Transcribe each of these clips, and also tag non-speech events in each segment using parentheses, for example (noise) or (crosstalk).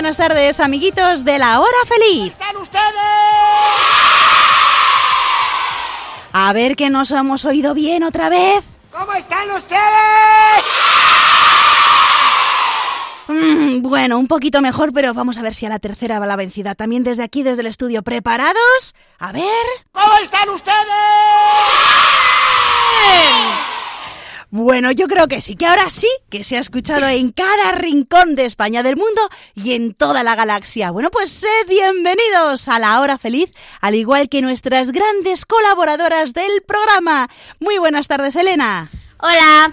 Buenas tardes, amiguitos de la hora feliz. ¿Están ustedes? A ver que nos hemos oído bien otra vez. ¿Cómo están ustedes? Mm, bueno, un poquito mejor, pero vamos a ver si a la tercera va la vencida. También desde aquí, desde el estudio, ¿preparados? A ver. ¿Cómo están ustedes? Bueno, yo creo que sí, que ahora sí, que se ha escuchado en cada rincón de España, del mundo y en toda la galaxia. Bueno, pues sed bienvenidos a la hora feliz, al igual que nuestras grandes colaboradoras del programa. Muy buenas tardes, Elena. Hola.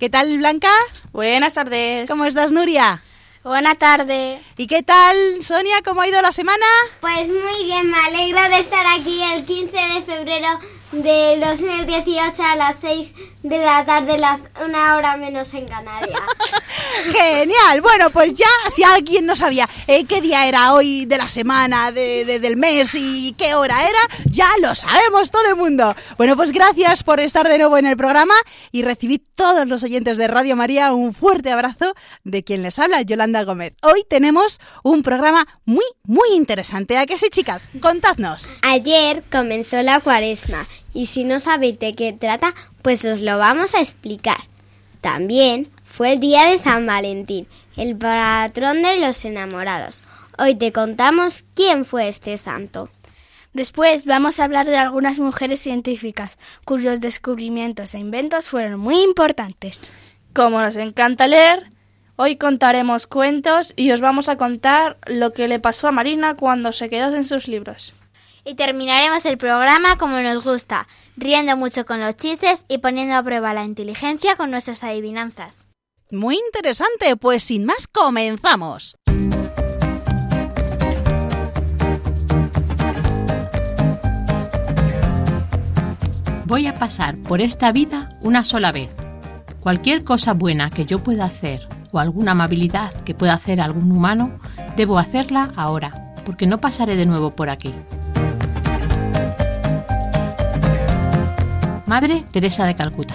¿Qué tal, Blanca? Buenas tardes. ¿Cómo estás, Nuria? Buena tarde. ¿Y qué tal, Sonia? ¿Cómo ha ido la semana? Pues muy bien, me alegro de estar aquí el 15 de febrero del 2018 a las 6 de la tarde, la- una hora menos en Canarias. (laughs) Genial. Bueno, pues ya, si alguien no sabía eh, qué día era hoy de la semana, de- de- del mes y qué hora era, ya lo sabemos todo el mundo. Bueno, pues gracias por estar de nuevo en el programa y recibid todos los oyentes de Radio María un fuerte abrazo de quien les habla, Yolanda Gómez. Hoy tenemos un programa muy, muy interesante. ¿A qué sí, chicas? Contadnos. Ayer comenzó la cuaresma y si no sabéis de qué trata, pues os lo vamos a explicar. También fue el día de San Valentín, el patrón de los enamorados. Hoy te contamos quién fue este santo. Después vamos a hablar de algunas mujeres científicas cuyos descubrimientos e inventos fueron muy importantes. Como nos encanta leer, hoy contaremos cuentos y os vamos a contar lo que le pasó a Marina cuando se quedó sin sus libros. Y terminaremos el programa como nos gusta, riendo mucho con los chistes y poniendo a prueba la inteligencia con nuestras adivinanzas. Muy interesante. Pues sin más, comenzamos. Voy a pasar por esta vida una sola vez. Cualquier cosa buena que yo pueda hacer o alguna amabilidad que pueda hacer algún humano, debo hacerla ahora, porque no pasaré de nuevo por aquí. Madre Teresa de Calcuta.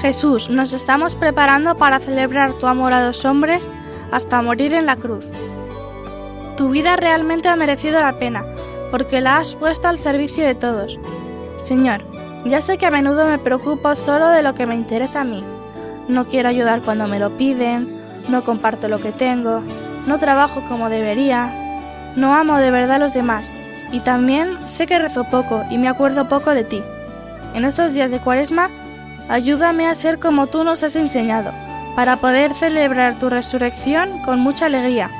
Jesús, nos estamos preparando para celebrar tu amor a los hombres hasta morir en la cruz. Tu vida realmente ha merecido la pena, porque la has puesto al servicio de todos. Señor, ya sé que a menudo me preocupo solo de lo que me interesa a mí. No quiero ayudar cuando me lo piden, no comparto lo que tengo, no trabajo como debería, no amo de verdad a los demás y también sé que rezo poco y me acuerdo poco de ti. En estos días de cuaresma, ayúdame a ser como tú nos has enseñado, para poder celebrar tu resurrección con mucha alegría.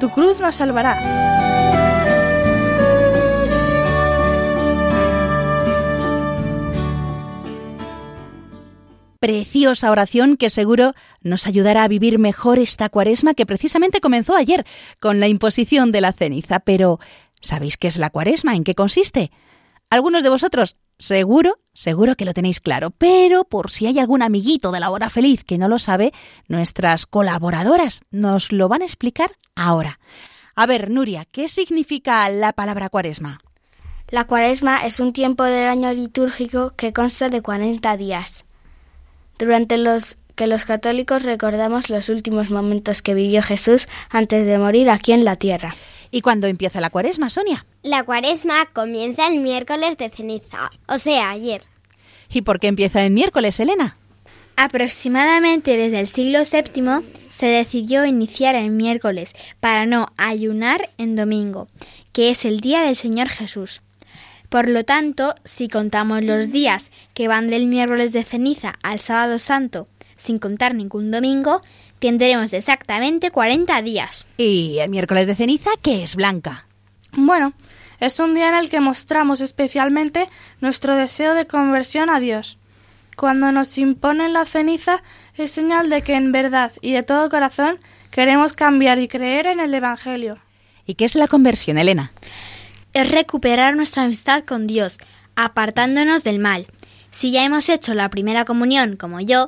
Tu cruz nos salvará. Preciosa oración que seguro nos ayudará a vivir mejor esta cuaresma que precisamente comenzó ayer con la imposición de la ceniza. Pero, ¿sabéis qué es la cuaresma? ¿En qué consiste? Algunos de vosotros seguro, seguro que lo tenéis claro, pero por si hay algún amiguito de la hora feliz que no lo sabe, nuestras colaboradoras nos lo van a explicar ahora. A ver, Nuria, ¿qué significa la palabra cuaresma? La cuaresma es un tiempo del año litúrgico que consta de 40 días, durante los que los católicos recordamos los últimos momentos que vivió Jesús antes de morir aquí en la tierra. ¿Y cuándo empieza la cuaresma, Sonia? La cuaresma comienza el miércoles de ceniza, o sea, ayer. ¿Y por qué empieza el miércoles, Elena? Aproximadamente desde el siglo VII se decidió iniciar el miércoles para no ayunar en domingo, que es el día del Señor Jesús. Por lo tanto, si contamos los días que van del miércoles de ceniza al sábado santo, sin contar ningún domingo, tendremos exactamente 40 días. ¿Y el miércoles de ceniza qué es, Blanca? Bueno, es un día en el que mostramos especialmente nuestro deseo de conversión a Dios. Cuando nos imponen la ceniza es señal de que en verdad y de todo corazón queremos cambiar y creer en el Evangelio. ¿Y qué es la conversión, Elena? Es recuperar nuestra amistad con Dios, apartándonos del mal. Si ya hemos hecho la primera comunión, como yo,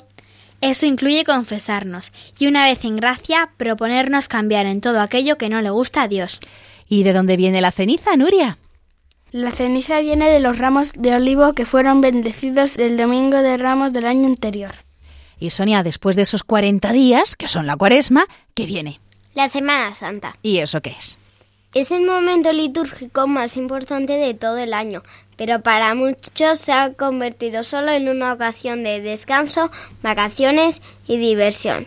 eso incluye confesarnos y una vez en gracia proponernos cambiar en todo aquello que no le gusta a Dios. ¿Y de dónde viene la ceniza, Nuria? La ceniza viene de los ramos de olivo que fueron bendecidos el domingo de ramos del año anterior. Y Sonia, después de esos 40 días, que son la cuaresma, ¿qué viene? La Semana Santa. ¿Y eso qué es? Es el momento litúrgico más importante de todo el año, pero para muchos se ha convertido solo en una ocasión de descanso, vacaciones y diversión.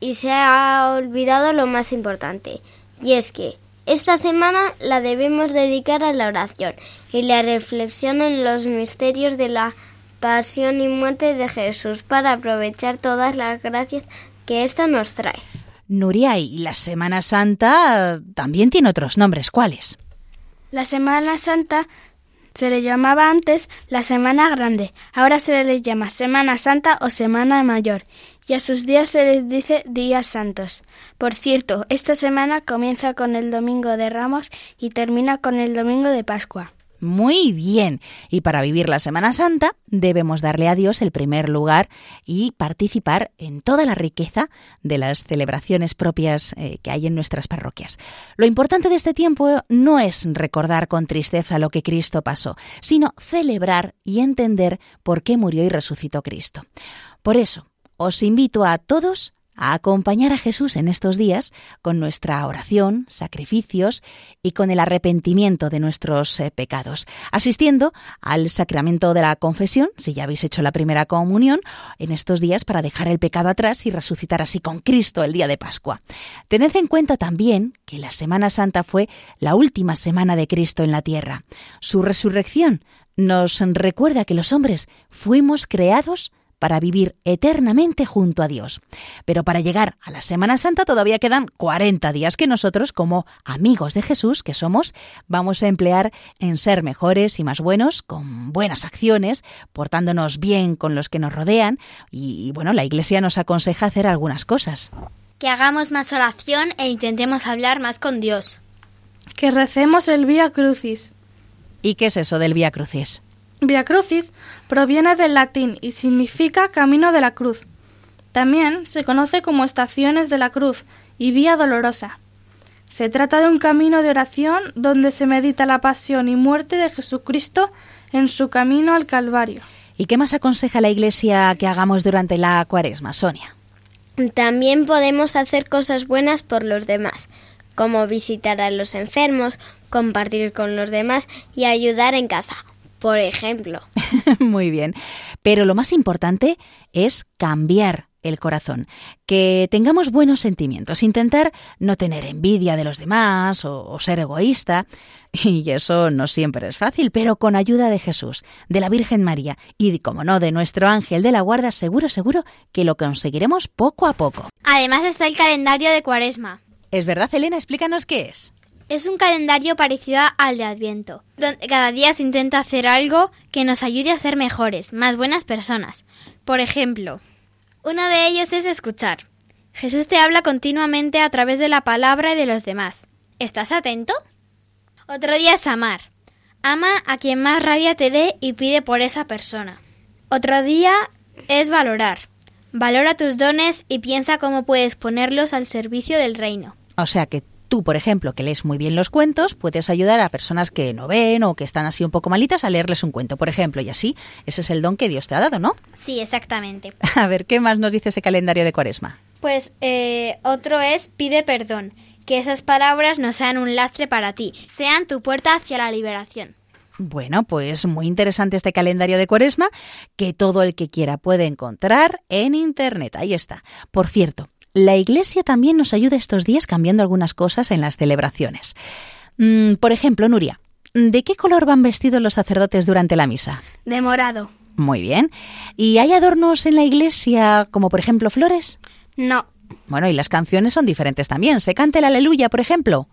Y se ha olvidado lo más importante, y es que esta semana la debemos dedicar a la oración y la reflexión en los misterios de la pasión y muerte de Jesús para aprovechar todas las gracias que ésta nos trae. Nuria, y la Semana Santa también tiene otros nombres. ¿Cuáles? La Semana Santa se le llamaba antes la Semana Grande, ahora se le llama Semana Santa o Semana Mayor, y a sus días se les dice días santos. Por cierto, esta semana comienza con el Domingo de Ramos y termina con el Domingo de Pascua. Muy bien. Y para vivir la Semana Santa debemos darle a Dios el primer lugar y participar en toda la riqueza de las celebraciones propias eh, que hay en nuestras parroquias. Lo importante de este tiempo no es recordar con tristeza lo que Cristo pasó, sino celebrar y entender por qué murió y resucitó Cristo. Por eso, os invito a todos a acompañar a Jesús en estos días con nuestra oración, sacrificios y con el arrepentimiento de nuestros eh, pecados, asistiendo al sacramento de la confesión, si ya habéis hecho la primera comunión, en estos días para dejar el pecado atrás y resucitar así con Cristo el día de Pascua. Tened en cuenta también que la Semana Santa fue la última semana de Cristo en la tierra. Su resurrección nos recuerda que los hombres fuimos creados para vivir eternamente junto a Dios. Pero para llegar a la Semana Santa todavía quedan 40 días que nosotros, como amigos de Jesús que somos, vamos a emplear en ser mejores y más buenos, con buenas acciones, portándonos bien con los que nos rodean y, bueno, la Iglesia nos aconseja hacer algunas cosas. Que hagamos más oración e intentemos hablar más con Dios. Que recemos el Vía Crucis. ¿Y qué es eso del Vía Crucis? Via Crucis proviene del latín y significa camino de la cruz. También se conoce como estaciones de la cruz y vía dolorosa. Se trata de un camino de oración donde se medita la pasión y muerte de Jesucristo en su camino al Calvario. ¿Y qué más aconseja la Iglesia que hagamos durante la cuaresma, Sonia? También podemos hacer cosas buenas por los demás, como visitar a los enfermos, compartir con los demás y ayudar en casa por ejemplo. (laughs) Muy bien. Pero lo más importante es cambiar el corazón, que tengamos buenos sentimientos, intentar no tener envidia de los demás o, ser egoísta. (laughs) Y eso no siempre es fácil, pero con ayuda de Jesús, de la Virgen María y, como no, de nuestro ángel de la guarda, seguro, seguro que lo conseguiremos poco a poco. Además está el calendario de Cuaresma. ¿Es verdad, Elena? Explícanos qué es. Es un calendario parecido al de Adviento, donde cada día se intenta hacer algo que nos ayude a ser mejores, más buenas personas. Por ejemplo, uno de ellos es escuchar. Jesús te habla continuamente a través de la palabra y de los demás. ¿Estás atento? Otro día es amar. Ama a quien más rabia te dé y pide por esa persona. Otro día es valorar. Valora tus dones y piensa cómo puedes ponerlos al servicio del reino. O sea que Tú, por ejemplo, que lees muy bien los cuentos, puedes ayudar a personas que no ven o que están así un poco malitas a leerles un cuento, por ejemplo, y así ese es el don que Dios te ha dado, ¿no? Sí, exactamente. (laughs) A ver, ¿qué más nos dice ese calendario de Cuaresma? Pues eh, otro es pide perdón, que esas palabras no sean un lastre para ti, sean tu puerta hacia la liberación. Bueno, pues muy interesante este calendario de Cuaresma que todo el que quiera puede encontrar en Internet. Ahí está. Por cierto, la Iglesia también nos ayuda estos días cambiando algunas cosas en las celebraciones. Mm, por ejemplo, Nuria, ¿de qué color van vestidos los sacerdotes durante la misa? De morado. Muy bien. ¿Y hay adornos en la iglesia, como por ejemplo flores? No. Bueno, y las canciones son diferentes también. ¿Se canta el aleluya, por ejemplo?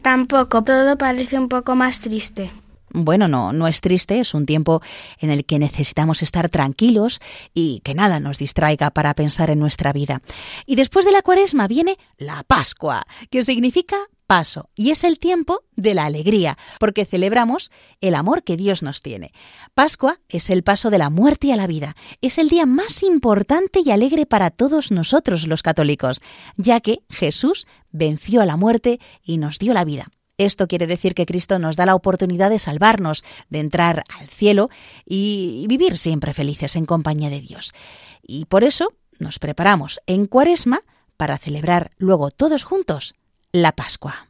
Tampoco. Todo parece un poco más triste. Bueno, no, no es triste, es un tiempo en el que necesitamos estar tranquilos y que nada nos distraiga para pensar en nuestra vida. Y después de la cuaresma viene la Pascua, que significa paso, y es el tiempo de la alegría, porque celebramos el amor que Dios nos tiene. Pascua es el paso de la muerte a la vida, es el día más importante y alegre para todos nosotros los católicos, ya que Jesús venció a la muerte y nos dio la vida. Esto quiere decir que Cristo nos da la oportunidad de salvarnos, de entrar al cielo y vivir siempre felices en compañía de Dios. Y por eso nos preparamos en Cuaresma para celebrar luego todos juntos la Pascua.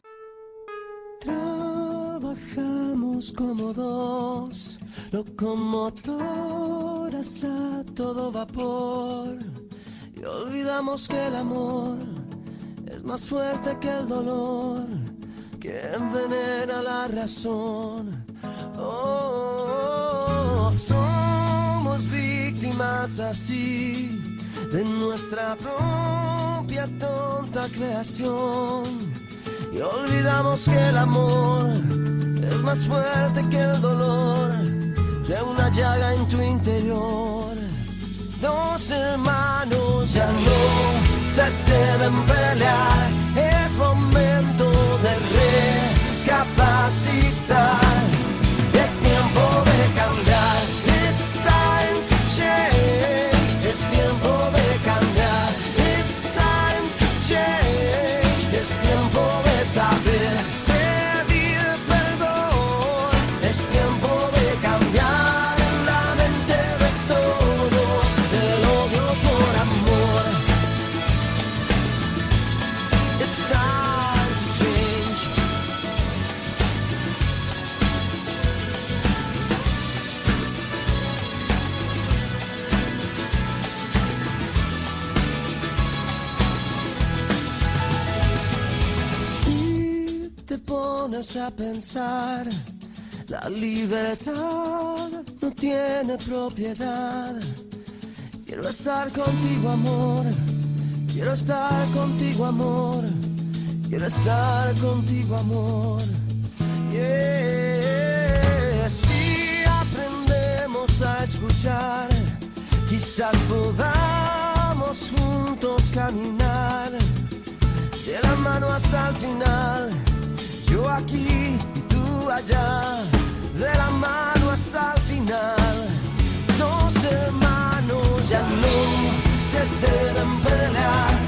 Trabajamos como dos locomotoras a todo vapor y olvidamos que el amor es más fuerte que el dolor que envenena la razón. Oh, somos víctimas así de nuestra propia tonta creación y olvidamos que el amor es más fuerte que el dolor de una llaga en tu interior. Dos hermanos ya no se deben pelear, momento de recapacitar, es tiempo de cambiar. A pensar, la libertad no tiene propiedad. Quiero estar contigo, amor. Quiero estar contigo, amor. Quiero estar contigo, amor. Si aprendemos a escuchar, quizás podamos juntos caminar de la mano hasta el final. Yo aquí y tú allá, de la mano hasta el final. Dos hermanos ya no se deben pelear.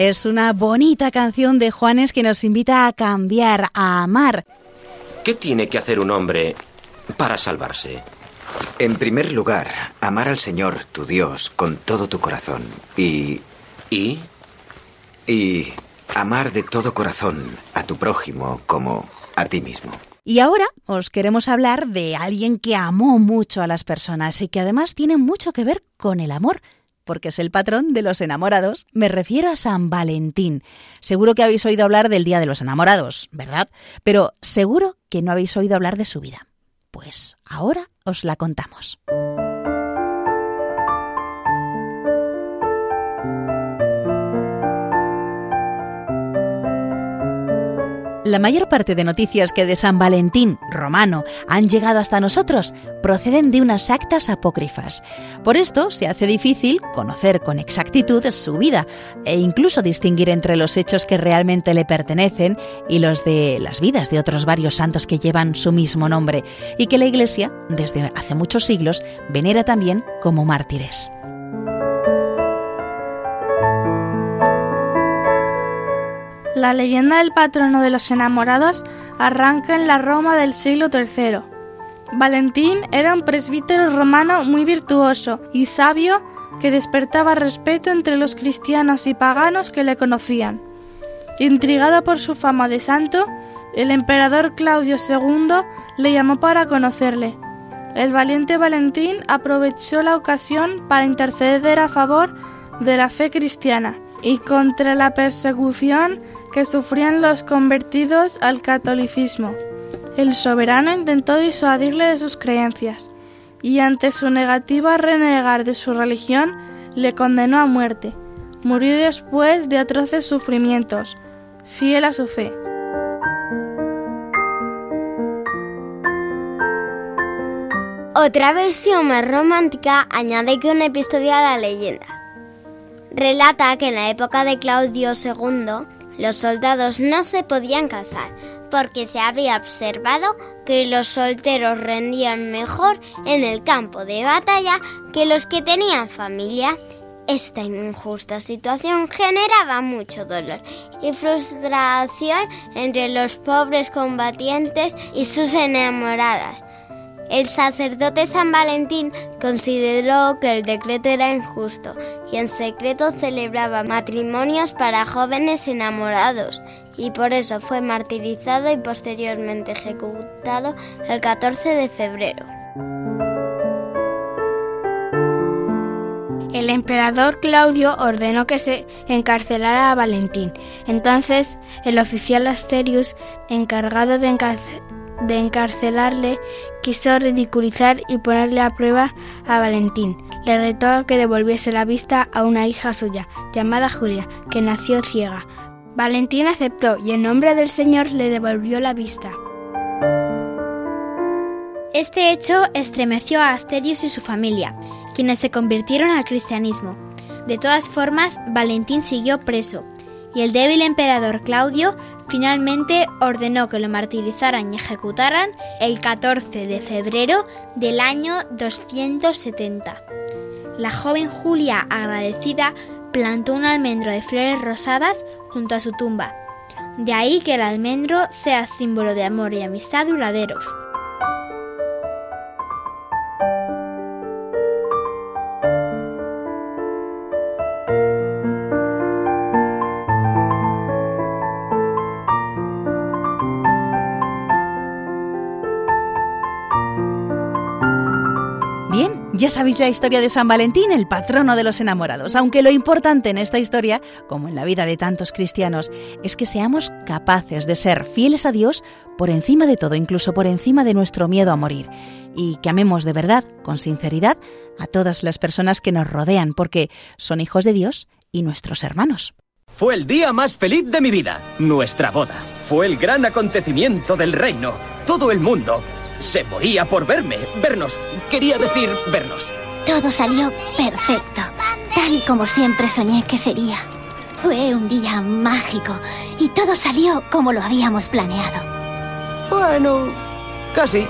Es una bonita canción de Juanes que nos invita a cambiar, a amar. ¿Qué tiene que hacer un hombre para salvarse? En primer lugar, amar al Señor, tu Dios, con todo tu corazón. Y... ¿Y? Y amar de todo corazón a tu prójimo como a ti mismo. Y ahora os queremos hablar de alguien que amó mucho a las personas y que además tiene mucho que ver con el amor, porque es el patrón de los enamorados. Me refiero a San Valentín. Seguro que habéis oído hablar del Día de los Enamorados, ¿verdad? Pero seguro que no habéis oído hablar de su vida. Pues ahora os la contamos. La mayor parte de noticias que de San Valentín romano han llegado hasta nosotros proceden de unas actas apócrifas. Por esto se hace difícil conocer con exactitud su vida e incluso distinguir entre los hechos que realmente le pertenecen y los de las vidas de otros varios santos que llevan su mismo nombre y que la Iglesia, desde hace muchos siglos, venera también como mártires. La leyenda del patrono de los enamorados arranca en la Roma del siglo III. Valentín era un presbítero romano muy virtuoso y sabio que despertaba respeto entre los cristianos y paganos que le conocían. Intrigado por su fama de santo, el emperador Claudio II le llamó para conocerle. El valiente Valentín aprovechó la ocasión para interceder a favor de la fe cristiana y contra la persecución que sufrían los convertidos al catolicismo. El soberano intentó disuadirle de sus creencias y ante su negativa a renegar de su religión le condenó a muerte. Murió después de atroces sufrimientos, fiel a su fe. Otra versión más romántica añade que un episodio a la leyenda. Relata que en la época de Claudio II los soldados no se podían casar porque se había observado que los solteros rendían mejor en el campo de batalla que los que tenían familia. Esta injusta situación generaba mucho dolor y frustración entre los pobres combatientes y sus enamoradas. El sacerdote San Valentín consideró que el decreto era injusto y en secreto celebraba matrimonios para jóvenes enamorados y por eso fue martirizado y posteriormente ejecutado el 14 de febrero. El emperador Claudio ordenó que se encarcelara a Valentín. Entonces, el oficial Asterius, encargado de, encarcelar de encarcelarle, quiso ridiculizar y ponerle a prueba a Valentín. Le retó que devolviese la vista a una hija suya, llamada Julia, que nació ciega. Valentín aceptó y en nombre del Señor le devolvió la vista. Este hecho estremeció a Asterius y su familia, quienes se convirtieron al cristianismo. De todas formas, Valentín siguió preso, y el débil emperador Claudio finalmente ordenó que lo martirizaran y ejecutaran el 14 de febrero del año 270. La joven Julia, agradecida, plantó un almendro de flores rosadas junto a su tumba. De ahí que el almendro sea símbolo de amor y amistad duraderos. Ya sabéis la historia de San Valentín, el patrono de los enamorados, aunque lo importante en esta historia, como en la vida de tantos cristianos, es que seamos capaces de ser fieles a Dios por encima de todo, incluso por encima de nuestro miedo a morir, y que amemos de verdad, con sinceridad, a todas las personas que nos rodean, porque son hijos de Dios y nuestros hermanos. Fue el día más feliz de mi vida, nuestra boda. Fue el gran acontecimiento del reino. Todo el mundo se moría por verme, vernos. Quería decir vernos. Todo salió perfecto, tal y como siempre soñé que sería. Fue un día mágico y todo salió como lo habíamos planeado. Bueno, casi.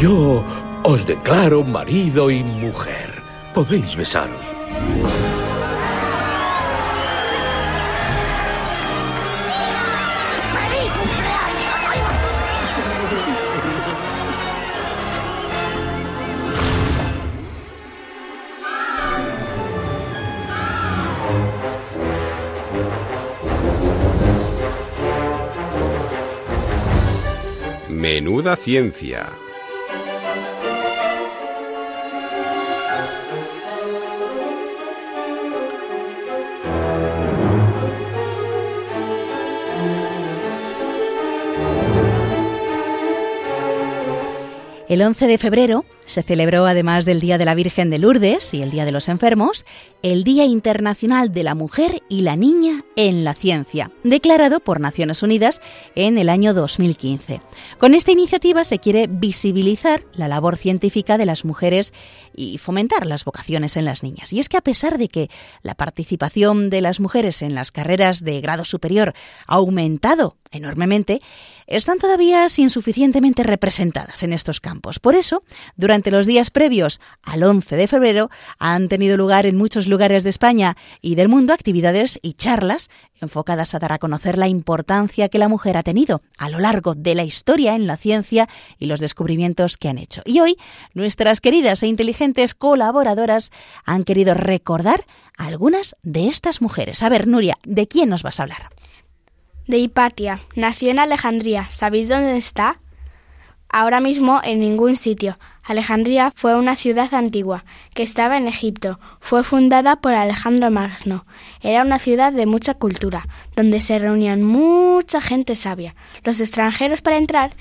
Yo os declaro marido y mujer. Podéis besaros. Menuda ciencia. El 11 de febrero se celebró, además del Día de la Virgen de Lourdes y el Día de los Enfermos, el Día Internacional de la Mujer y la Niña en la Ciencia, declarado por Naciones Unidas en el año 2015. Con esta iniciativa se quiere visibilizar la labor científica de las mujeres y fomentar las vocaciones en las niñas. Y es que a pesar de que la participación de las mujeres en las carreras de grado superior ha aumentado enormemente, están todavía insuficientemente representadas en estos campos. Por eso, durante los días previos al 11 de febrero, han tenido lugar en muchos lugares de España y del mundo actividades y charlas enfocadas a dar a conocer la importancia que la mujer ha tenido a lo largo de la historia en la ciencia y los descubrimientos que han hecho. Y hoy, nuestras queridas e inteligentes colaboradoras han querido recordar algunas de estas mujeres. A ver, Nuria, ¿de quién nos vas a hablar? De Hipatia. Nació en Alejandría. ¿Sabéis dónde está? Ahora mismo en ningún sitio. Alejandría fue una ciudad antigua que estaba en Egipto. Fue fundada por Alejandro Magno. Era una ciudad de mucha cultura, donde se reunían mucha gente sabia. Los extranjeros para entrar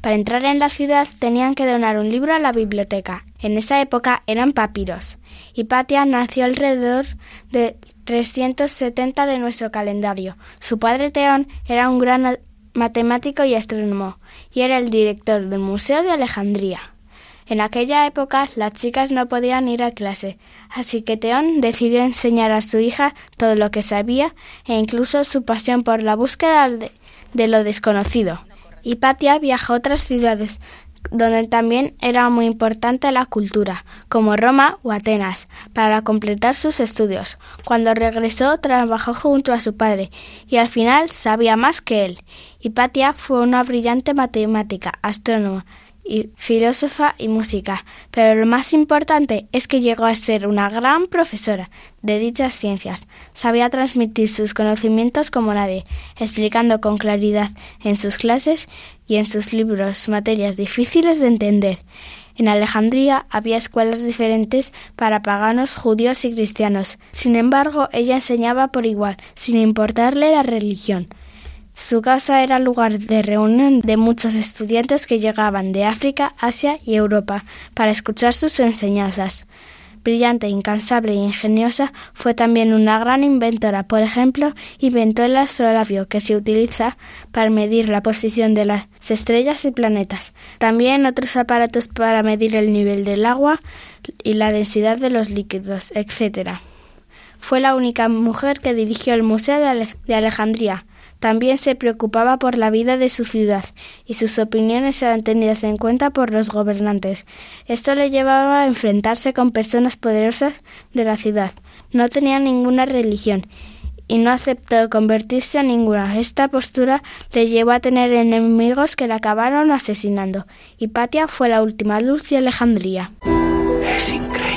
para entrar en la ciudad tenían que donar un libro a la biblioteca. En esa época eran papiros. Hipatia nació alrededor de 370 de nuestro calendario. Su padre Teón era un gran matemático y astrónomo, y era el director del Museo de Alejandría. En aquella época las chicas no podían ir a clase, así que Teón decidió enseñar a su hija todo lo que sabía e incluso su pasión por la búsqueda de, lo desconocido. Hipatia viajó a otras ciudades donde también era muy importante la cultura, como Roma o Atenas, para completar sus estudios. Cuando regresó trabajó junto a su padre y al final sabía más que él. Hipatia fue una brillante matemática, astrónoma, y filósofa y música, pero lo más importante es que llegó a ser una gran profesora de dichas ciencias. Sabía transmitir sus conocimientos como nadie, explicando con claridad en sus clases y en sus libros materias difíciles de entender. En Alejandría había escuelas diferentes para paganos, judíos y cristianos. Sin embargo, ella enseñaba por igual, sin importarle la religión. Su casa era lugar de reunión de muchos estudiantes que llegaban de África, Asia y Europa para escuchar sus enseñanzas. Brillante, incansable e ingeniosa, fue también una gran inventora. Por ejemplo, inventó el astrolabio que se utiliza para medir la posición de las estrellas y planetas. También otros aparatos para medir el nivel del agua y la densidad de los líquidos, etc. Fue la única mujer que dirigió el Museo de Alejandría, también se preocupaba por la vida de su ciudad y sus opiniones eran tenidas en cuenta por los gobernantes. Esto le llevaba a enfrentarse con personas poderosas de la ciudad. No tenía ninguna religión y no aceptó convertirse a ninguna. Esta postura le llevó a tener enemigos que la acabaron asesinando. Hipatia fue la última luz de Alejandría. Es increíble.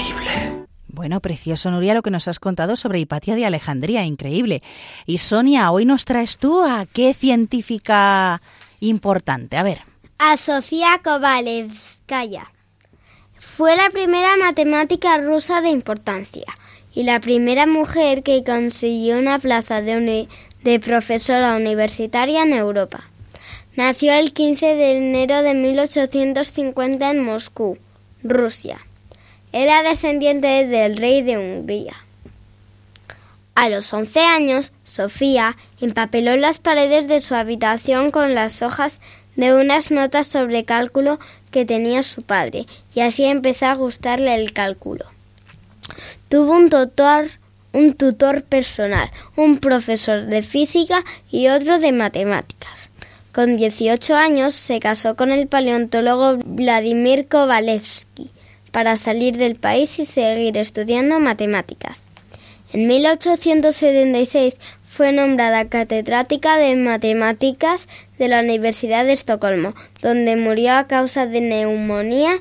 Bueno, precioso, Nuria, lo que nos has contado sobre Hipatia de Alejandría, increíble. Y Sonia, hoy nos traes tú a qué científica importante. A ver. A Sofía Kovalevskaya. Fue la primera matemática rusa de importancia y la primera mujer que consiguió una plaza de, de profesora universitaria en Europa. Nació el 15 de enero de 1850 en Moscú, Rusia. Era descendiente del rey de Hungría. A los 11 años, Sofía empapeló las paredes de su habitación con las hojas de unas notas sobre cálculo que tenía su padre, y así empezó a gustarle el cálculo. Tuvo un tutor, un tutor personal, un profesor de física y otro de matemáticas. Con 18 años se casó con el paleontólogo Vladimir Kovalevsky, para salir del país y seguir estudiando matemáticas. En 1876 fue nombrada catedrática de matemáticas de la Universidad de Estocolmo, donde murió a causa de neumonía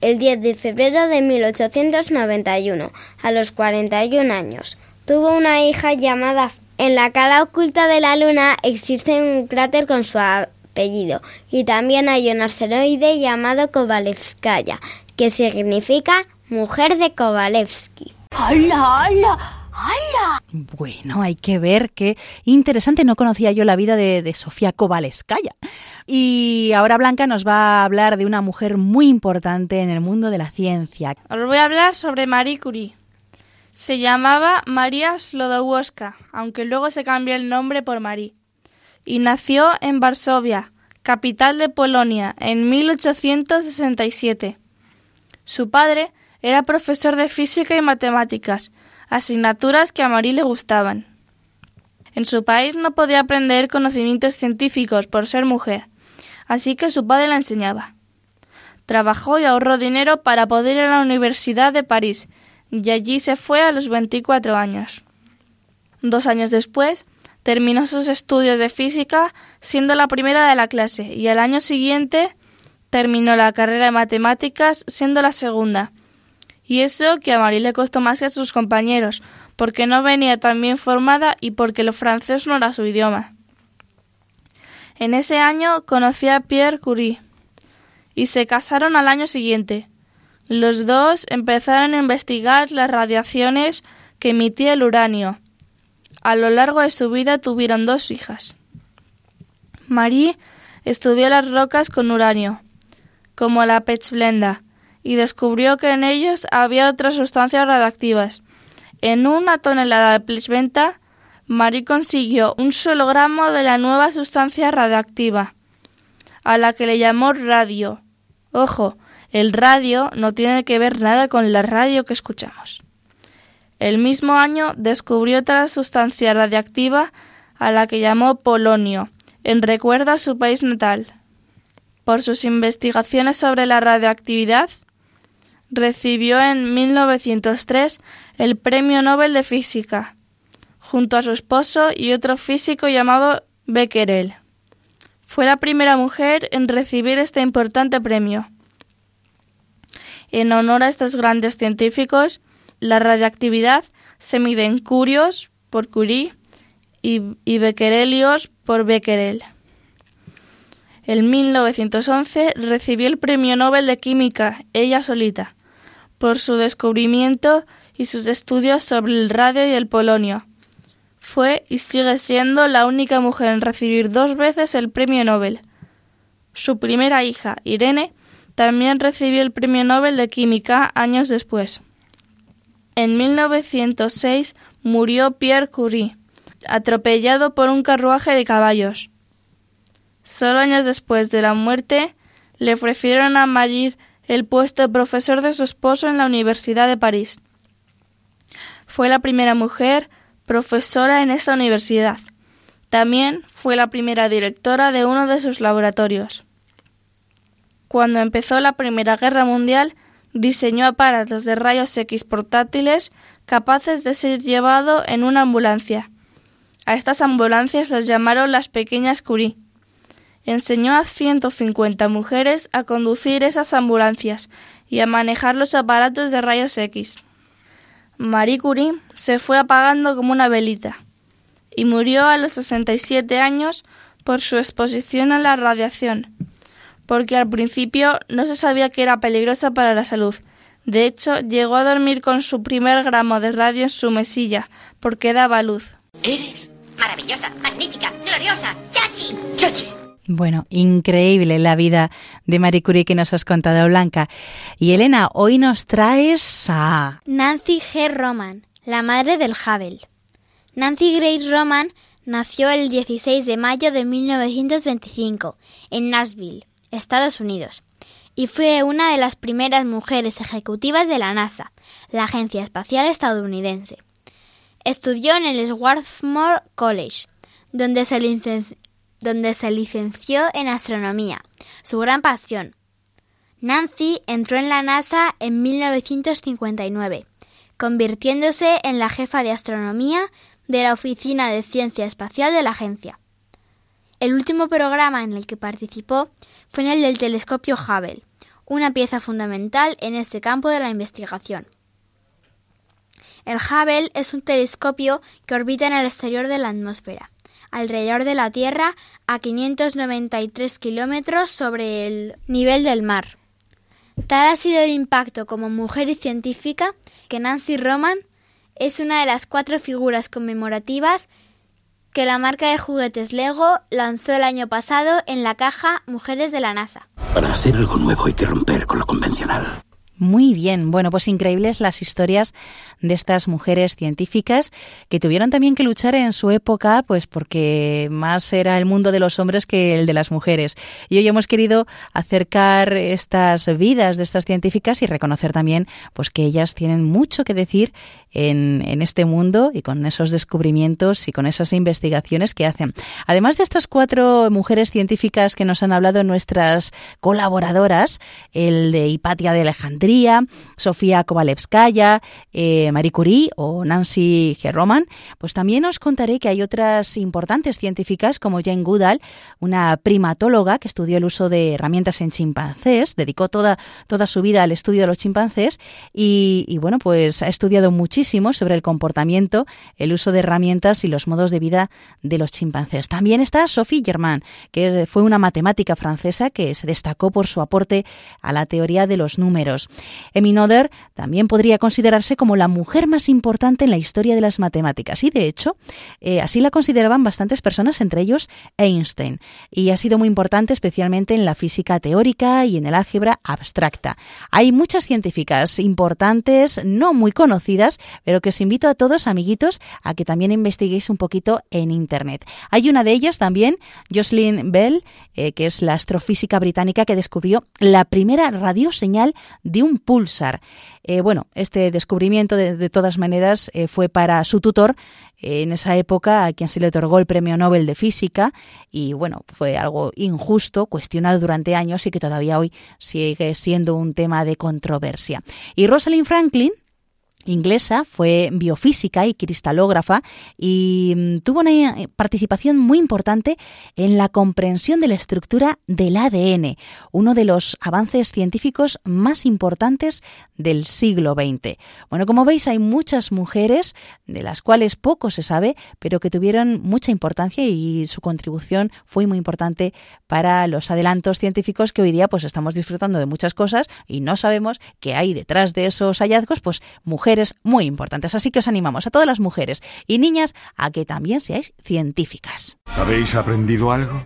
el 10 de febrero de 1891, a los 41 años. Tuvo una hija llamada. En la cara oculta de la Luna existe un cráter con su apellido y también hay un asteroide llamado Kovalevskaya, que significa mujer de Kovalevsky. ¡Hala, hala! ¡Hala! Bueno, hay que ver qué interesante. No conocía yo la vida de, de Sofía Kovaleskaya. Y ahora Blanca nos va a hablar de una mujer muy importante en el mundo de la ciencia. Os voy a hablar sobre Marie Curie. Se llamaba María Slodowska, aunque luego se cambió el nombre por Marie. Y nació en Varsovia, capital de Polonia, en 1867. Su padre era profesor de física y matemáticas, asignaturas que a Marie le gustaban. En su país no podía aprender conocimientos científicos por ser mujer, así que su padre la enseñaba. Trabajó y ahorró dinero para poder ir a la Universidad de París, y allí se fue a los 24 años. Dos años después, terminó sus estudios de física siendo la primera de la clase y al año siguiente terminó la carrera de matemáticas siendo la segunda. Y eso que a Marie le costó más que a sus compañeros, porque no venía tan bien formada y porque el francés no era su idioma. En ese año conoció a Pierre Curie y se casaron al año siguiente. Los dos empezaron a investigar las radiaciones que emitía el uranio. A lo largo de su vida tuvieron dos hijas. Marie estudió las rocas con uranio, como la pechblenda, y descubrió que en ellos había otras sustancias radioactivas. En una tonelada de pechblenda, Marie consiguió un solo gramo de la nueva sustancia radioactiva, a la que le llamó radio. Ojo, el radio no tiene que ver nada con la radio que escuchamos. El mismo año descubrió otra sustancia radiactiva a la que llamó polonio, en recuerdo a su país natal. Por sus investigaciones sobre la radioactividad, recibió en 1903 el Premio Nobel de Física, junto a su esposo y otro físico llamado Becquerel. Fue la primera mujer en recibir este importante premio. En honor a estos grandes científicos, la radiactividad se mide en curios por Curie y, y becquerelios por Becquerel. En 1911 recibió el Premio Nobel de Química, ella solita, por su descubrimiento y sus estudios sobre el radio y el polonio. Fue y sigue siendo la única mujer en recibir dos veces el Premio Nobel. Su primera hija, Irene, también recibió el Premio Nobel de Química años después. En 1906 murió Pierre Curie, atropellado por un carruaje de caballos. Solo años después de la muerte, le ofrecieron a Marie el puesto de profesor de su esposo en la Universidad de París. Fue la primera mujer profesora en esta universidad. También fue la primera directora de uno de sus laboratorios. Cuando empezó la Primera Guerra Mundial, diseñó aparatos de rayos X portátiles capaces de ser llevado en una ambulancia. A estas ambulancias las llamaron las pequeñas Curie. Enseñó a 150 mujeres a conducir esas ambulancias y a manejar los aparatos de rayos X. Marie Curie se fue apagando como una velita y murió a los 67 años por su exposición a la radiación, porque al principio no se sabía que era peligrosa para la salud. De hecho, llegó a dormir con su primer gramo de radio en su mesilla, porque daba luz. Eres maravillosa, magnífica, gloriosa, chachi, chachi. Bueno, increíble la vida de Marie Curie que nos has contado, Blanca. Y Elena, hoy nos traes a... Nancy G. Roman, la madre del Hubble. Nancy Grace Roman nació el 16 de mayo de 1925 en Nashville, Estados Unidos, y fue una de las primeras mujeres ejecutivas de la NASA, la agencia espacial estadounidense. Estudió en el Swarthmore College, donde se, donde se licenció en astronomía, su gran pasión. Nancy entró en la NASA en 1959, convirtiéndose en la jefa de astronomía de la Oficina de Ciencia Espacial de la agencia. El último programa en el que participó fue en el del telescopio Hubble, una pieza fundamental en este campo de la investigación. El Hubble es un telescopio que orbita en el exterior de la atmósfera alrededor de la Tierra a 593 kilómetros sobre el nivel del mar. Tal ha sido el impacto como mujer y científica que Nancy Roman es una de las cuatro figuras conmemorativas que la marca de juguetes Lego lanzó el año pasado en la caja Mujeres de la NASA. Para hacer algo nuevo que romper con lo convencional. Muy bien, bueno, pues increíbles las historias de estas mujeres científicas que tuvieron también que luchar en su época, pues porque más era el mundo de los hombres que el de las mujeres. Y hoy hemos querido acercar estas vidas de estas científicas y reconocer también, pues que ellas tienen mucho que decir en, en este mundo y con esos descubrimientos y con esas investigaciones que hacen. Además de estas cuatro mujeres científicas que nos han hablado nuestras colaboradoras, el de Hipatia de Alejandría, Sofía Kovalevskaya, eh, Marie Curie o Nancy Gerroman, pues también os contaré que hay otras importantes científicas como Jane Goodall, una primatóloga que estudió el uso de herramientas en chimpancés, dedicó toda, toda su vida al estudio de los chimpancés y, y bueno, pues ha estudiado muchísimo sobre el comportamiento, el uso de herramientas y los modos de vida de los chimpancés. También está Sophie Germain, que fue una matemática francesa que se destacó por su aporte a la teoría de los números. Emmy Noether también podría considerarse como la mujer más importante en la historia de las matemáticas y de hecho eh, así la consideraban bastantes personas, entre ellos Einstein. Y ha sido muy importante especialmente en la física teórica y en el álgebra abstracta. Hay muchas científicas importantes, no muy conocidas, pero que os invito a todos, amiguitos, a que también investiguéis un poquito en Internet. Hay una de ellas también, Jocelyn Bell, eh, que es la astrofísica británica que descubrió la primera radioseñal de un pulsar. Eh, bueno, este descubrimiento de, de todas maneras eh, fue para su tutor en esa época a quien se le otorgó el Premio Nobel de Física y bueno, fue algo injusto, cuestionado durante años y que todavía hoy sigue siendo un tema de controversia. Y Rosalind Franklin, inglesa, fue biofísica y cristalógrafa y mm, tuvo una eh, participación muy importante en la comprensión de la estructura del ADN, uno de los avances científicos más importantes del siglo XX. Bueno, como veis hay muchas mujeres de las cuales poco se sabe, pero que tuvieron mucha importancia y su contribución fue muy importante para los adelantos científicos que hoy día pues estamos disfrutando de muchas cosas y no sabemos que hay detrás de esos hallazgos pues mujeres muy importantes. Así que os animamos a todas las mujeres y niñas a que también seáis científicas. ¿Habéis aprendido algo?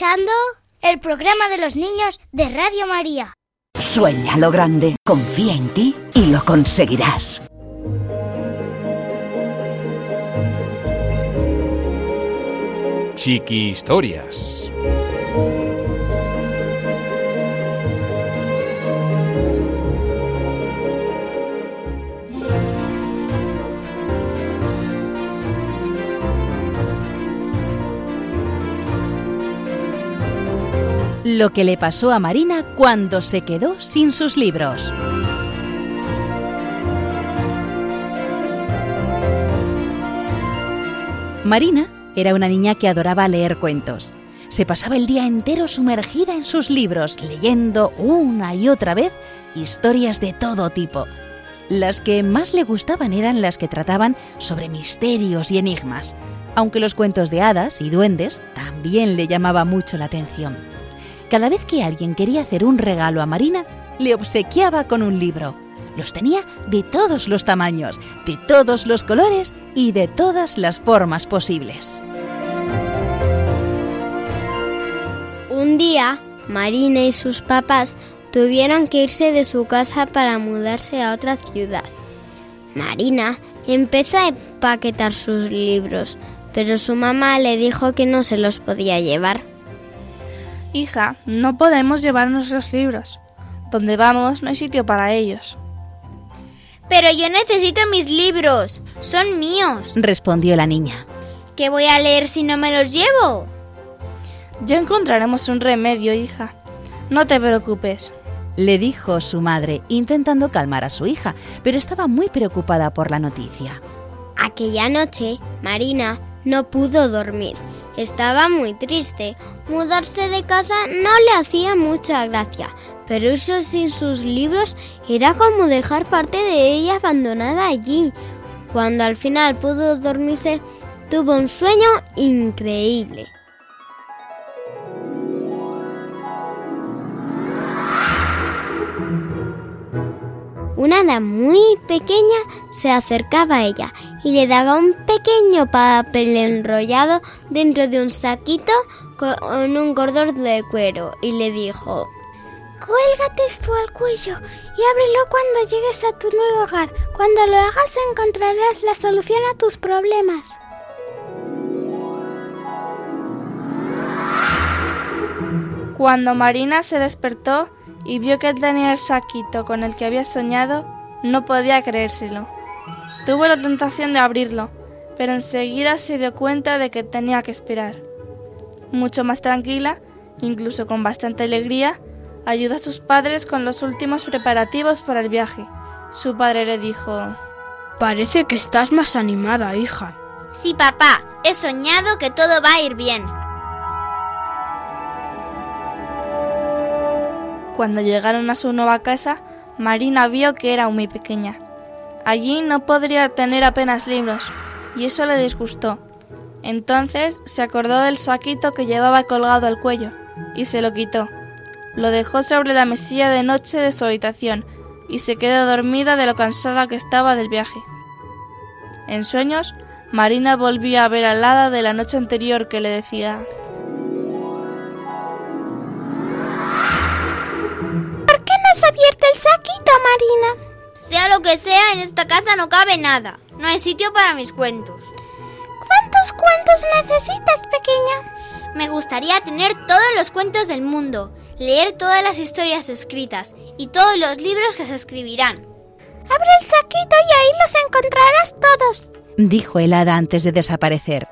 Escuchando? el programa de los niños de Radio María. Sueña lo grande, confía en ti y lo conseguirás. Chiqui Historias. Lo que le pasó a Marina cuando se quedó sin sus libros. Marina era una niña que adoraba leer cuentos. Se pasaba el día entero sumergida en sus libros, leyendo una y otra vez historias de todo tipo. Las que más le gustaban eran las que trataban sobre misterios y enigmas, aunque los cuentos de hadas y duendes también le llamaba mucho la atención. Cada vez que alguien quería hacer un regalo a Marina, le obsequiaba con un libro. Los tenía de todos los tamaños, de todos los colores y de todas las formas posibles. Un día, Marina y sus papás tuvieron que irse de su casa para mudarse a otra ciudad. Marina empezó a empaquetar sus libros, pero su mamá le dijo que no se los podía llevar. Hija, no podemos llevarnos los libros. Donde vamos no hay sitio para ellos. Pero yo necesito mis libros. Son míos. Respondió la niña. ¿Qué voy a leer si no me los llevo? Ya encontraremos un remedio, hija. No te preocupes. Le dijo su madre, intentando calmar a su hija, pero estaba muy preocupada por la noticia. Aquella noche, Marina no pudo dormir. Estaba muy triste. Mudarse de casa no le hacía mucha gracia, pero eso sin sus libros era como dejar parte de ella abandonada allí. Cuando al final pudo dormirse, tuvo un sueño increíble. Una hada muy pequeña se acercaba a ella y le daba un pequeño papel enrollado dentro de un saquito con un cordón de cuero y le dijo Cuélgate esto al cuello y ábrelo cuando llegues a tu nuevo hogar. Cuando lo hagas encontrarás la solución a tus problemas. Cuando Marina se despertó y vio que tenía el saquito con el que había soñado, no podía creérselo. Tuvo la tentación de abrirlo, pero enseguida se dio cuenta de que tenía que esperar. Mucho más tranquila, incluso con bastante alegría, ayudó a sus padres con los últimos preparativos para el viaje. Su padre le dijo Parece que estás más animada, hija. Sí, papá, he soñado que todo va a ir bien. Cuando llegaron a su nueva casa, Marina vio que era muy pequeña. Allí no podría tener apenas libros, y eso le disgustó. Entonces se acordó del saquito que llevaba colgado al cuello, y se lo quitó. Lo dejó sobre la mesilla de noche de su habitación, y se quedó dormida de lo cansada que estaba del viaje. En sueños, Marina volvía a ver al hada de la noche anterior que le decía el saquito, Marina? Sea lo que sea, en esta casa no cabe nada. No hay sitio para mis cuentos. ¿Cuántos cuentos necesitas, pequeña? Me gustaría tener todos los cuentos del mundo, leer todas las historias escritas y todos los libros que se escribirán. Abre el saquito y ahí los encontrarás todos, dijo el hada antes de desaparecer.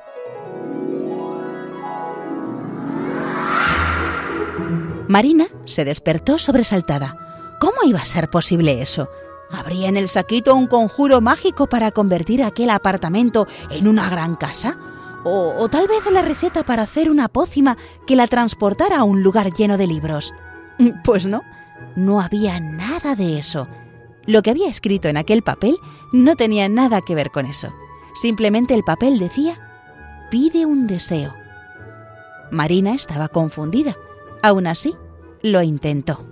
Marina se despertó sobresaltada. ¿Cómo iba a ser posible eso? ¿Habría en el saquito un conjuro mágico para convertir aquel apartamento en una gran casa? O, tal vez la receta para hacer una pócima que la transportara a un lugar lleno de libros. Pues no, no había nada de eso. Lo que había escrito en aquel papel no tenía nada que ver con eso. Simplemente el papel decía, pide un deseo. Marina estaba confundida. Aún así, lo intentó.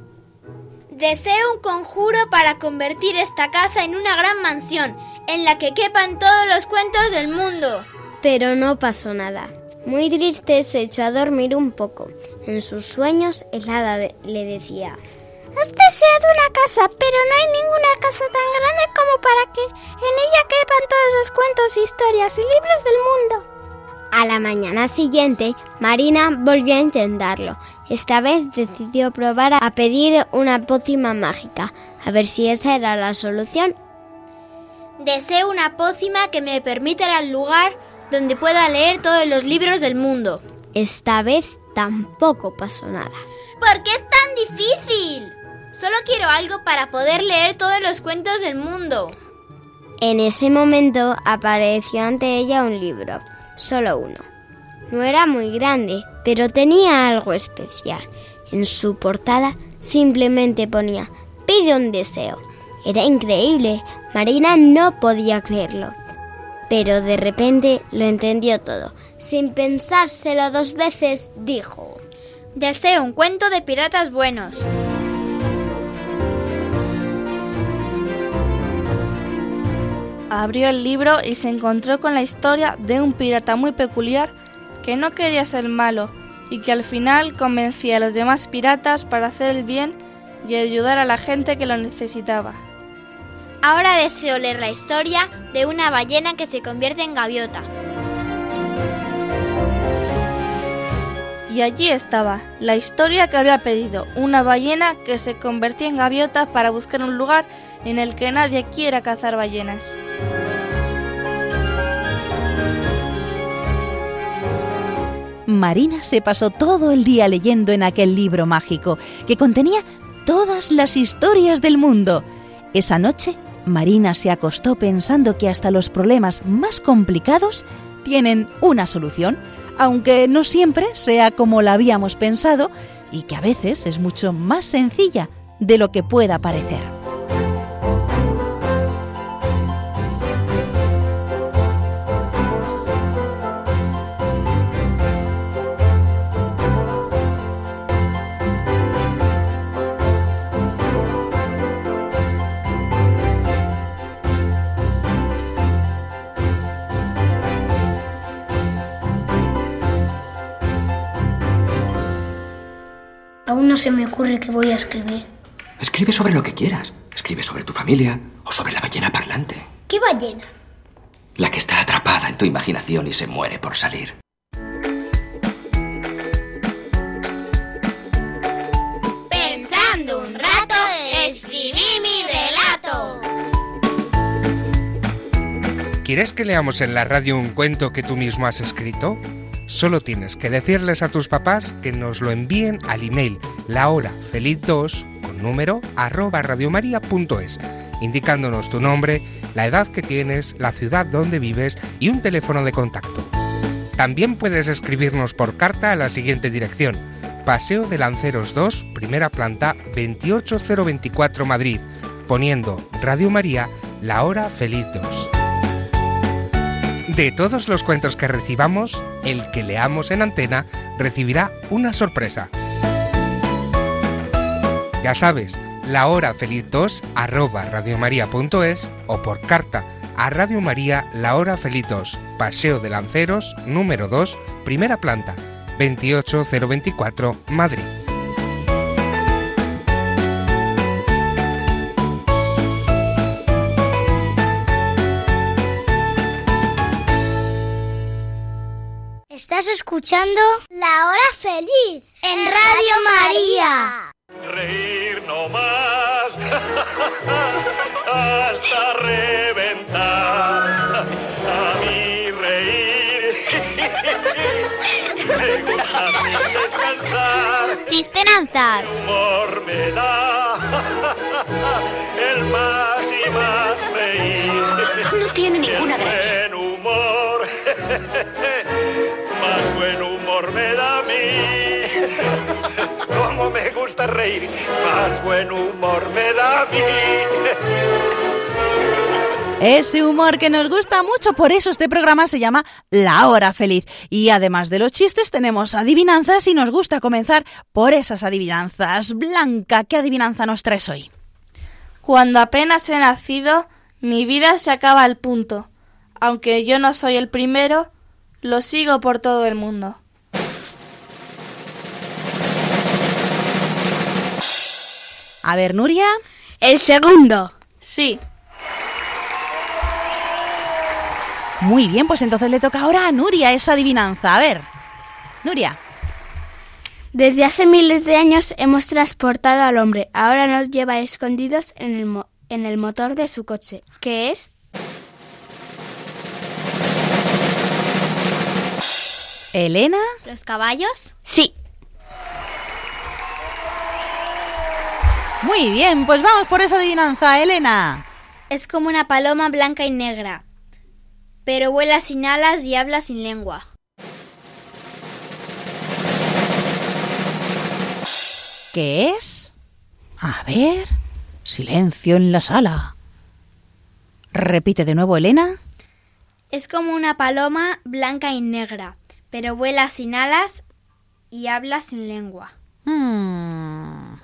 Deseo un conjuro para convertir esta casa en una gran mansión, en la que quepan todos los cuentos del mundo. Pero no pasó nada. Muy triste se echó a dormir un poco. En sus sueños el hada de- le decía, Has deseado una casa, pero no hay ninguna casa tan grande como para que en ella quepan todos los cuentos, historias y libros del mundo. A la mañana siguiente, Marina volvió a intentarlo. Esta vez decidió probar a pedir una pócima mágica, a ver si esa era la solución. Deseo una pócima que me permita ir al lugar donde pueda leer todos los libros del mundo. Esta vez tampoco pasó nada. ¿Por qué es tan difícil? Solo quiero algo para poder leer todos los cuentos del mundo. En ese momento apareció ante ella un libro, solo uno. No era muy grande, pero tenía algo especial. En su portada simplemente ponía pide un deseo. Era increíble. Marina no podía creerlo. Pero de repente lo entendió todo. Sin pensárselo dos veces, dijo... Deseo un cuento de piratas buenos. Abrió el libro y se encontró con la historia de un pirata muy peculiar que no quería ser malo y que al final convencía a los demás piratas para hacer el bien y ayudar a la gente que lo necesitaba. Ahora deseo leer la historia de una ballena que se convierte en gaviota. Y allí estaba, la historia que había pedido, una ballena que se convertía en gaviota para buscar un lugar en el que nadie quiera cazar ballenas. Marina se pasó todo el día leyendo en aquel libro mágico que contenía todas las historias del mundo. Esa noche, Marina se acostó pensando que hasta los problemas más complicados tienen una solución, aunque no siempre sea como la habíamos pensado y que a veces es mucho más sencilla de lo que pueda parecer. Se me ocurre qué voy a escribir. Escribe sobre lo que quieras. Escribe sobre tu familia o sobre la ballena parlante. ¿Qué ballena? La que está atrapada en tu imaginación y se muere por salir. Pensando un rato, escribí mi relato. ¿Quieres que leamos en la radio un cuento que tú mismo has escrito? Solo tienes que decirles a tus papás que nos lo envíen al email lahorafeliz2 con número arroba radiomaria.es, indicándonos tu nombre, la edad que tienes, la ciudad donde vives y un teléfono de contacto. También puedes escribirnos por carta a la siguiente dirección. Paseo de Lanceros 2, primera planta, 28024 Madrid, poniendo Radio María, la hora feliz 2. De todos los cuentos que recibamos, el que leamos en antena recibirá una sorpresa. Ya sabes, la hora feliz 2 arroba radiomaria.es o por carta a Radio María La Hora Feliz 2, Paseo de Lanceros, número 2, primera planta, 28024, Madrid. Estás escuchando La Hora Feliz en Radio María. Reír no más (laughs) hasta reventar. A mí reír (laughs) me gusta descansar. Chistenanzas. Humor me da (laughs) el más y más reír. No tiene ninguna El buen humor, buen humor me da a mí. Como me gusta reír, más buen humor me da a mí. Ese humor que nos gusta mucho, por eso este programa se llama La Hora Feliz. Y además de los chistes, tenemos adivinanzas y nos gusta comenzar por esas adivinanzas. Blanca, ¿qué adivinanza nos traes hoy? Cuando apenas he nacido, mi vida se acaba al punto. Aunque yo no soy el primero, Lo sigo por todo el mundo. A ver, Nuria. El segundo. Sí. Muy bien, pues entonces le toca ahora a Nuria esa adivinanza. A ver, Nuria. Desde hace miles de años hemos transportado al hombre. Ahora nos lleva escondidos en el, mo- en el motor de su coche. ¿Qué es? Elena. ¿Los caballos? Sí. Muy bien, pues vamos por esa adivinanza, Elena. Es como una paloma blanca y negra, pero vuela sin alas y habla sin lengua. ¿Qué es? A ver. Silencio en la sala. Repite de nuevo, Elena. Es como una paloma blanca y negra, pero vuela sin alas y habla sin lengua. Hmm.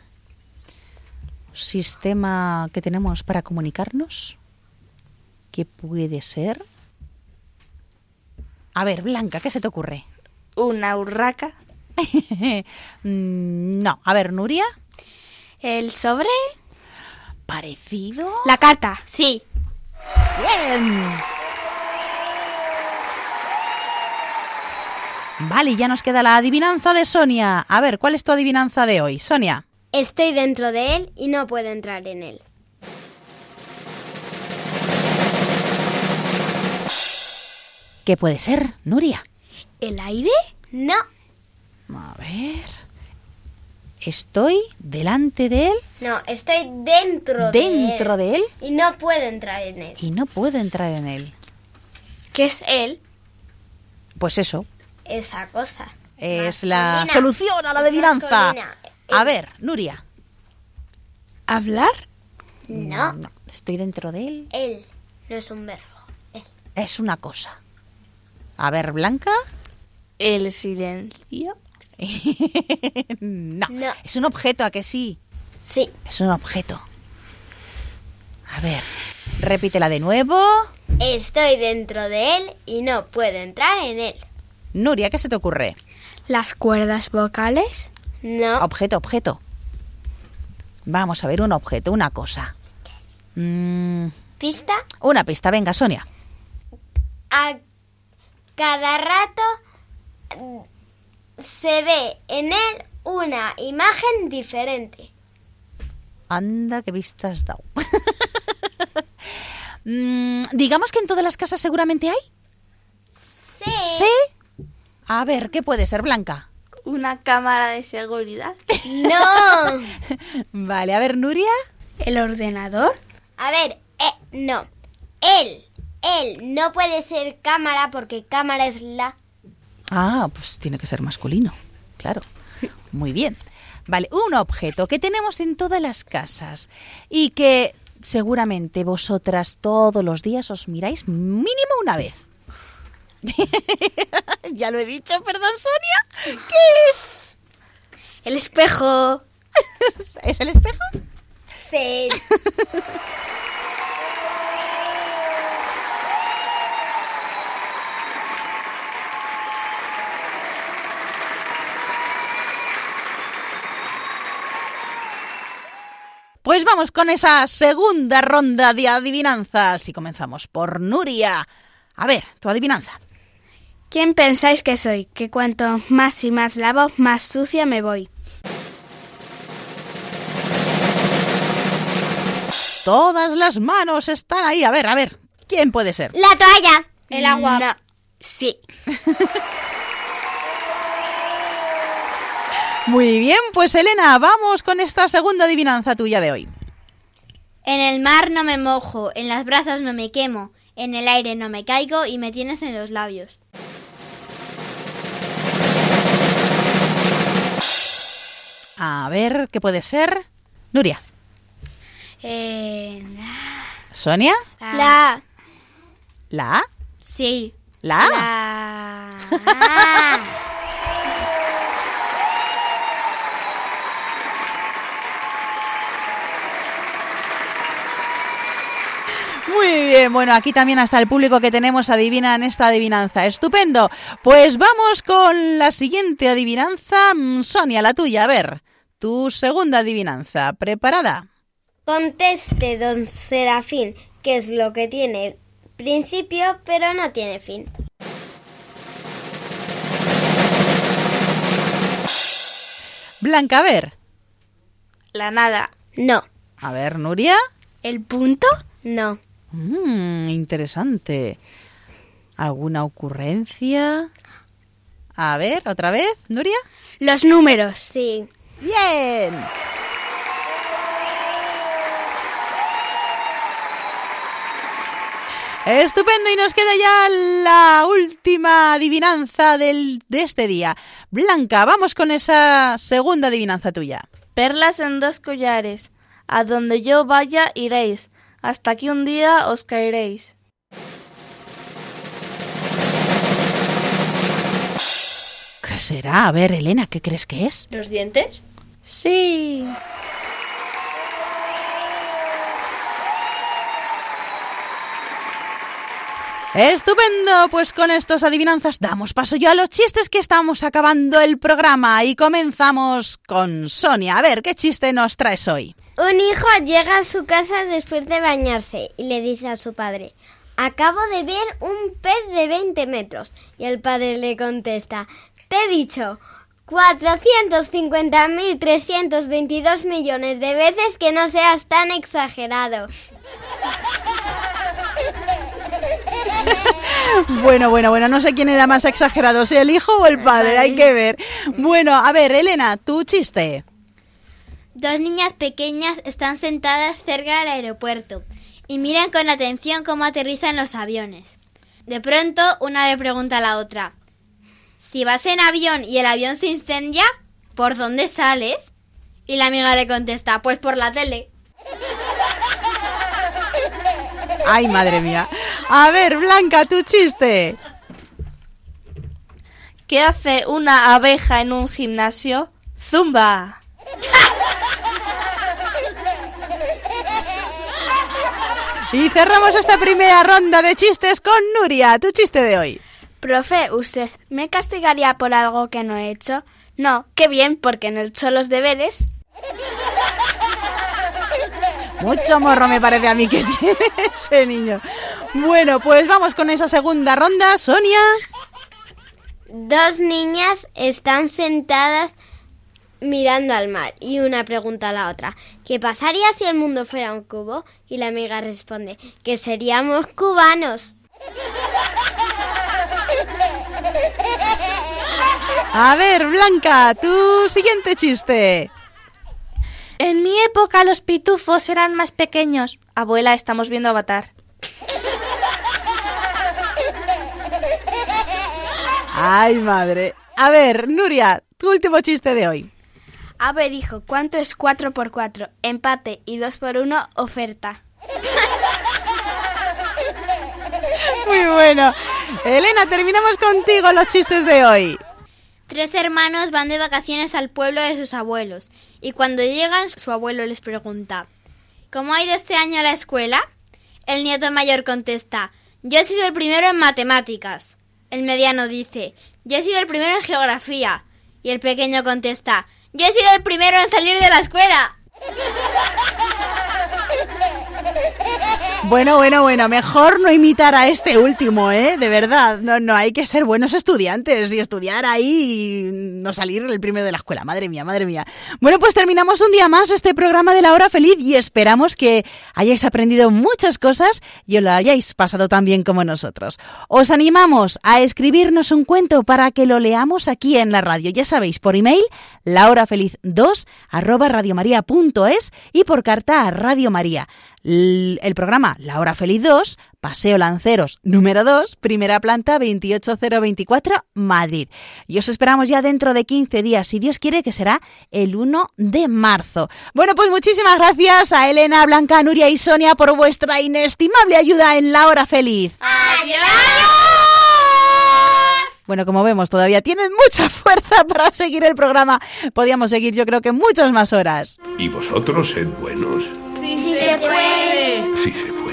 Sistema que tenemos para comunicarnos. ¿Qué puede ser? A ver, Blanca, ¿qué se te ocurre? ¿Una urraca? (laughs) Mm, no. A ver, Nuria. ¿El sobre? ¿Parecido? La carta. Sí. Bien. Vale, ya nos queda la adivinanza de Sonia. A ver, ¿cuál es tu adivinanza de hoy, Sonia? Estoy dentro de él y no puedo entrar en él. ¿Qué puede ser, Nuria? ¿El aire? No, A ver. Estoy delante de él, no, estoy dentro, dentro de él. de él, Y no puedo entrar en él. y no puedo entrar en él. ¿Qué es él? Pues eso, Esa cosa. es la solución a la adivinanza. A ver, Nuria. ¿Hablar? No, No, estoy dentro de él. él no es un verbo. Es una cosa. A ver, Blanca. ¿El silencio? (laughs) no, No. es un objeto, ¿a que sí? Sí, Es un objeto. A ver, repítela de nuevo. estoy dentro de él y no puedo entrar en él. Nuria, ¿qué se te ocurre? ¿Las cuerdas vocales? No, Objeto, objeto. Vamos a ver un objeto, una cosa. Mm, pista. una pista, venga, Sonia. A cada rato mm, se ve en él una imagen diferente. Anda, qué vista has dado. (laughs) Mm, digamos que en todas las casas seguramente hay. Sí. ¿Sí? A ver, ¿qué puede ser, Blanca? ¿Una cámara de seguridad? (laughs) No. (laughs) Vale, a ver, Nuria. ¿El ordenador? A ver, eh, no. Él, él no puede ser cámara porque cámara es la. Ah, pues tiene que ser masculino, claro. Muy bien. Vale, un objeto que tenemos en todas las casas y que seguramente vosotras todos los días os miráis mínimo una vez. (laughs) ya lo he dicho, perdón, Sonia. ¿Qué es? El espejo. (laughs) ¿Es el espejo? Sí. Pues vamos con esa segunda ronda de adivinanzas y comenzamos por Nuria. A ver, tu adivinanza. ¿Quién pensáis que soy? Que cuanto más y más lavo, más sucia me voy. Todas las manos están ahí. A ver, a ver, ¿quién puede ser? La toalla. El agua. No. Sí. (laughs) Muy bien, pues Elena, vamos con esta segunda adivinanza tuya de hoy. En el mar no me mojo, en las brasas no me quemo, en el aire no me caigo y me tienes en los labios. A ver, ¿qué puede ser? Nuria. Eh, ¿Sonia? La. ¿La? Sí. ¿La la... Muy bien, bueno, aquí también hasta el público que tenemos adivina en esta adivinanza. Estupendo. Pues vamos con la siguiente adivinanza. Mm, Sonia, la tuya, a ver. Tu segunda adivinanza. ¿Preparada? Conteste, don Serafín, qué es lo que tiene principio pero no tiene fin. Blanca, a ver. La nada. No. A ver, Nuria. ¿El punto? No. Mm, interesante. ¿Alguna ocurrencia? A ver, otra vez, Nuria. Los números. Sí. Bien. Estupendo y nos queda ya la última adivinanza del, de este día. Blanca, vamos con esa segunda adivinanza tuya. Perlas en dos collares. A donde yo vaya iréis, hasta que un día os caeréis. ¿Qué será? A ver, Elena, ¿qué crees que es? ¿Los dientes? Sí. Estupendo, pues con estos adivinanzas damos paso ya a los chistes que estamos acabando el programa y comenzamos con Sonia. A ver, ¿qué chiste nos traes hoy? Un hijo llega a su casa después de bañarse y le dice a su padre, acabo de ver un pez de 20 metros. Y el padre le contesta, te he dicho 450.322 millones de veces que no seas tan exagerado. (laughs) (laughs) Bueno, bueno, bueno, no sé quién era más exagerado, si el hijo o el padre, hay que ver. Bueno, a ver, Elena, tu chiste. Dos niñas pequeñas están sentadas cerca del aeropuerto y miran con atención cómo aterrizan los aviones. De pronto, una le pregunta a la otra, si vas en avión y el avión se incendia, ¿por dónde sales? Y la amiga le contesta, pues por la tele. (laughs) Ay, madre mía. A ver, Blanca, tu chiste. ¿Qué hace una abeja en un gimnasio? Zumba. Y cerramos esta primera ronda de chistes con Nuria, tu chiste de hoy. Profe, ¿usted me castigaría por algo que no he hecho? No, qué bien, porque no he hecho los deberes. Mucho morro me parece a mí que tiene ese niño. Bueno, pues vamos con esa segunda ronda. Sonia. Dos niñas están sentadas mirando al mar y una pregunta a la otra, ¿qué pasaría si el mundo fuera un cubo? Y la amiga responde, que seríamos cubanos. A ver, Blanca, tu siguiente chiste. En mi época los pitufos eran más pequeños. Abuela, estamos viendo Avatar. Ay, madre. A ver, Nuria, tu último chiste de hoy. A ver, hijo, ¿cuánto es 4 por 4? Empate y 2 por 1, oferta. Muy bueno. Elena, terminamos contigo los chistes de hoy. Tres hermanos van de vacaciones al pueblo de sus abuelos y cuando llegan su abuelo les pregunta ¿Cómo ha ido este año a la escuela? El nieto mayor contesta Yo he sido el primero en matemáticas. El mediano dice Yo he sido el primero en geografía. Y el pequeño contesta Yo he sido el primero en salir de la escuela. Bueno, bueno, bueno, mejor no imitar a este último, ¿eh? De verdad, no, no, hay que ser buenos estudiantes y estudiar ahí y no salir el primero de la escuela. Madre mía, madre mía. Bueno, pues terminamos un día más este programa de la hora feliz y esperamos que hayáis aprendido muchas cosas y os lo hayáis pasado tan bien como nosotros. Os animamos a escribirnos un cuento para que lo leamos aquí en la radio. Ya sabéis, por email, lahorafeliz2 arroba radiomaria.es y por carta a Radio María. El programa La Hora Feliz 2, Paseo Lanceros número 2, primera planta 28024, Madrid. Y os esperamos ya dentro de 15 días, si Dios quiere, que será el 1 de marzo. Bueno, pues muchísimas gracias a Elena, Blanca, Nuria y Sonia por vuestra inestimable ayuda en La Hora Feliz. Bueno, como vemos, todavía tienen mucha (laughs) fuerza para seguir el programa. Podíamos seguir, yo creo que muchas más horas. Y vosotros sed buenos. Sí, se puede. Sí se puede.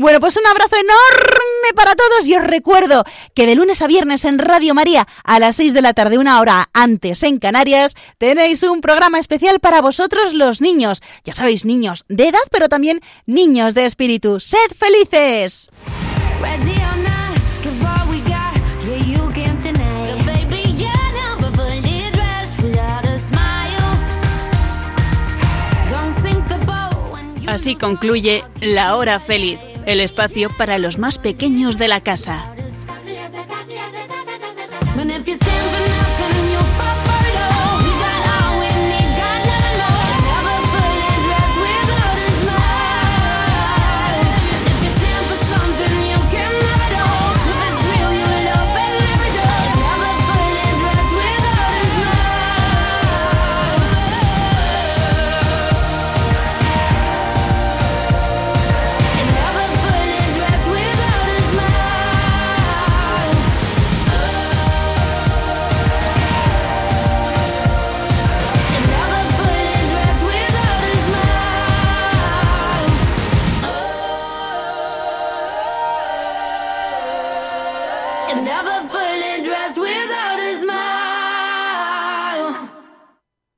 Bueno, pues un abrazo enorme para todos y os recuerdo que de lunes a viernes en Radio María a las 6 de la tarde, una hora antes en Canarias, tenéis un programa especial para vosotros los niños. Ya sabéis, niños de edad, pero también niños de espíritu. ¡Sed felices! Así concluye La Hora Feliz, el espacio para los más pequeños de la casa.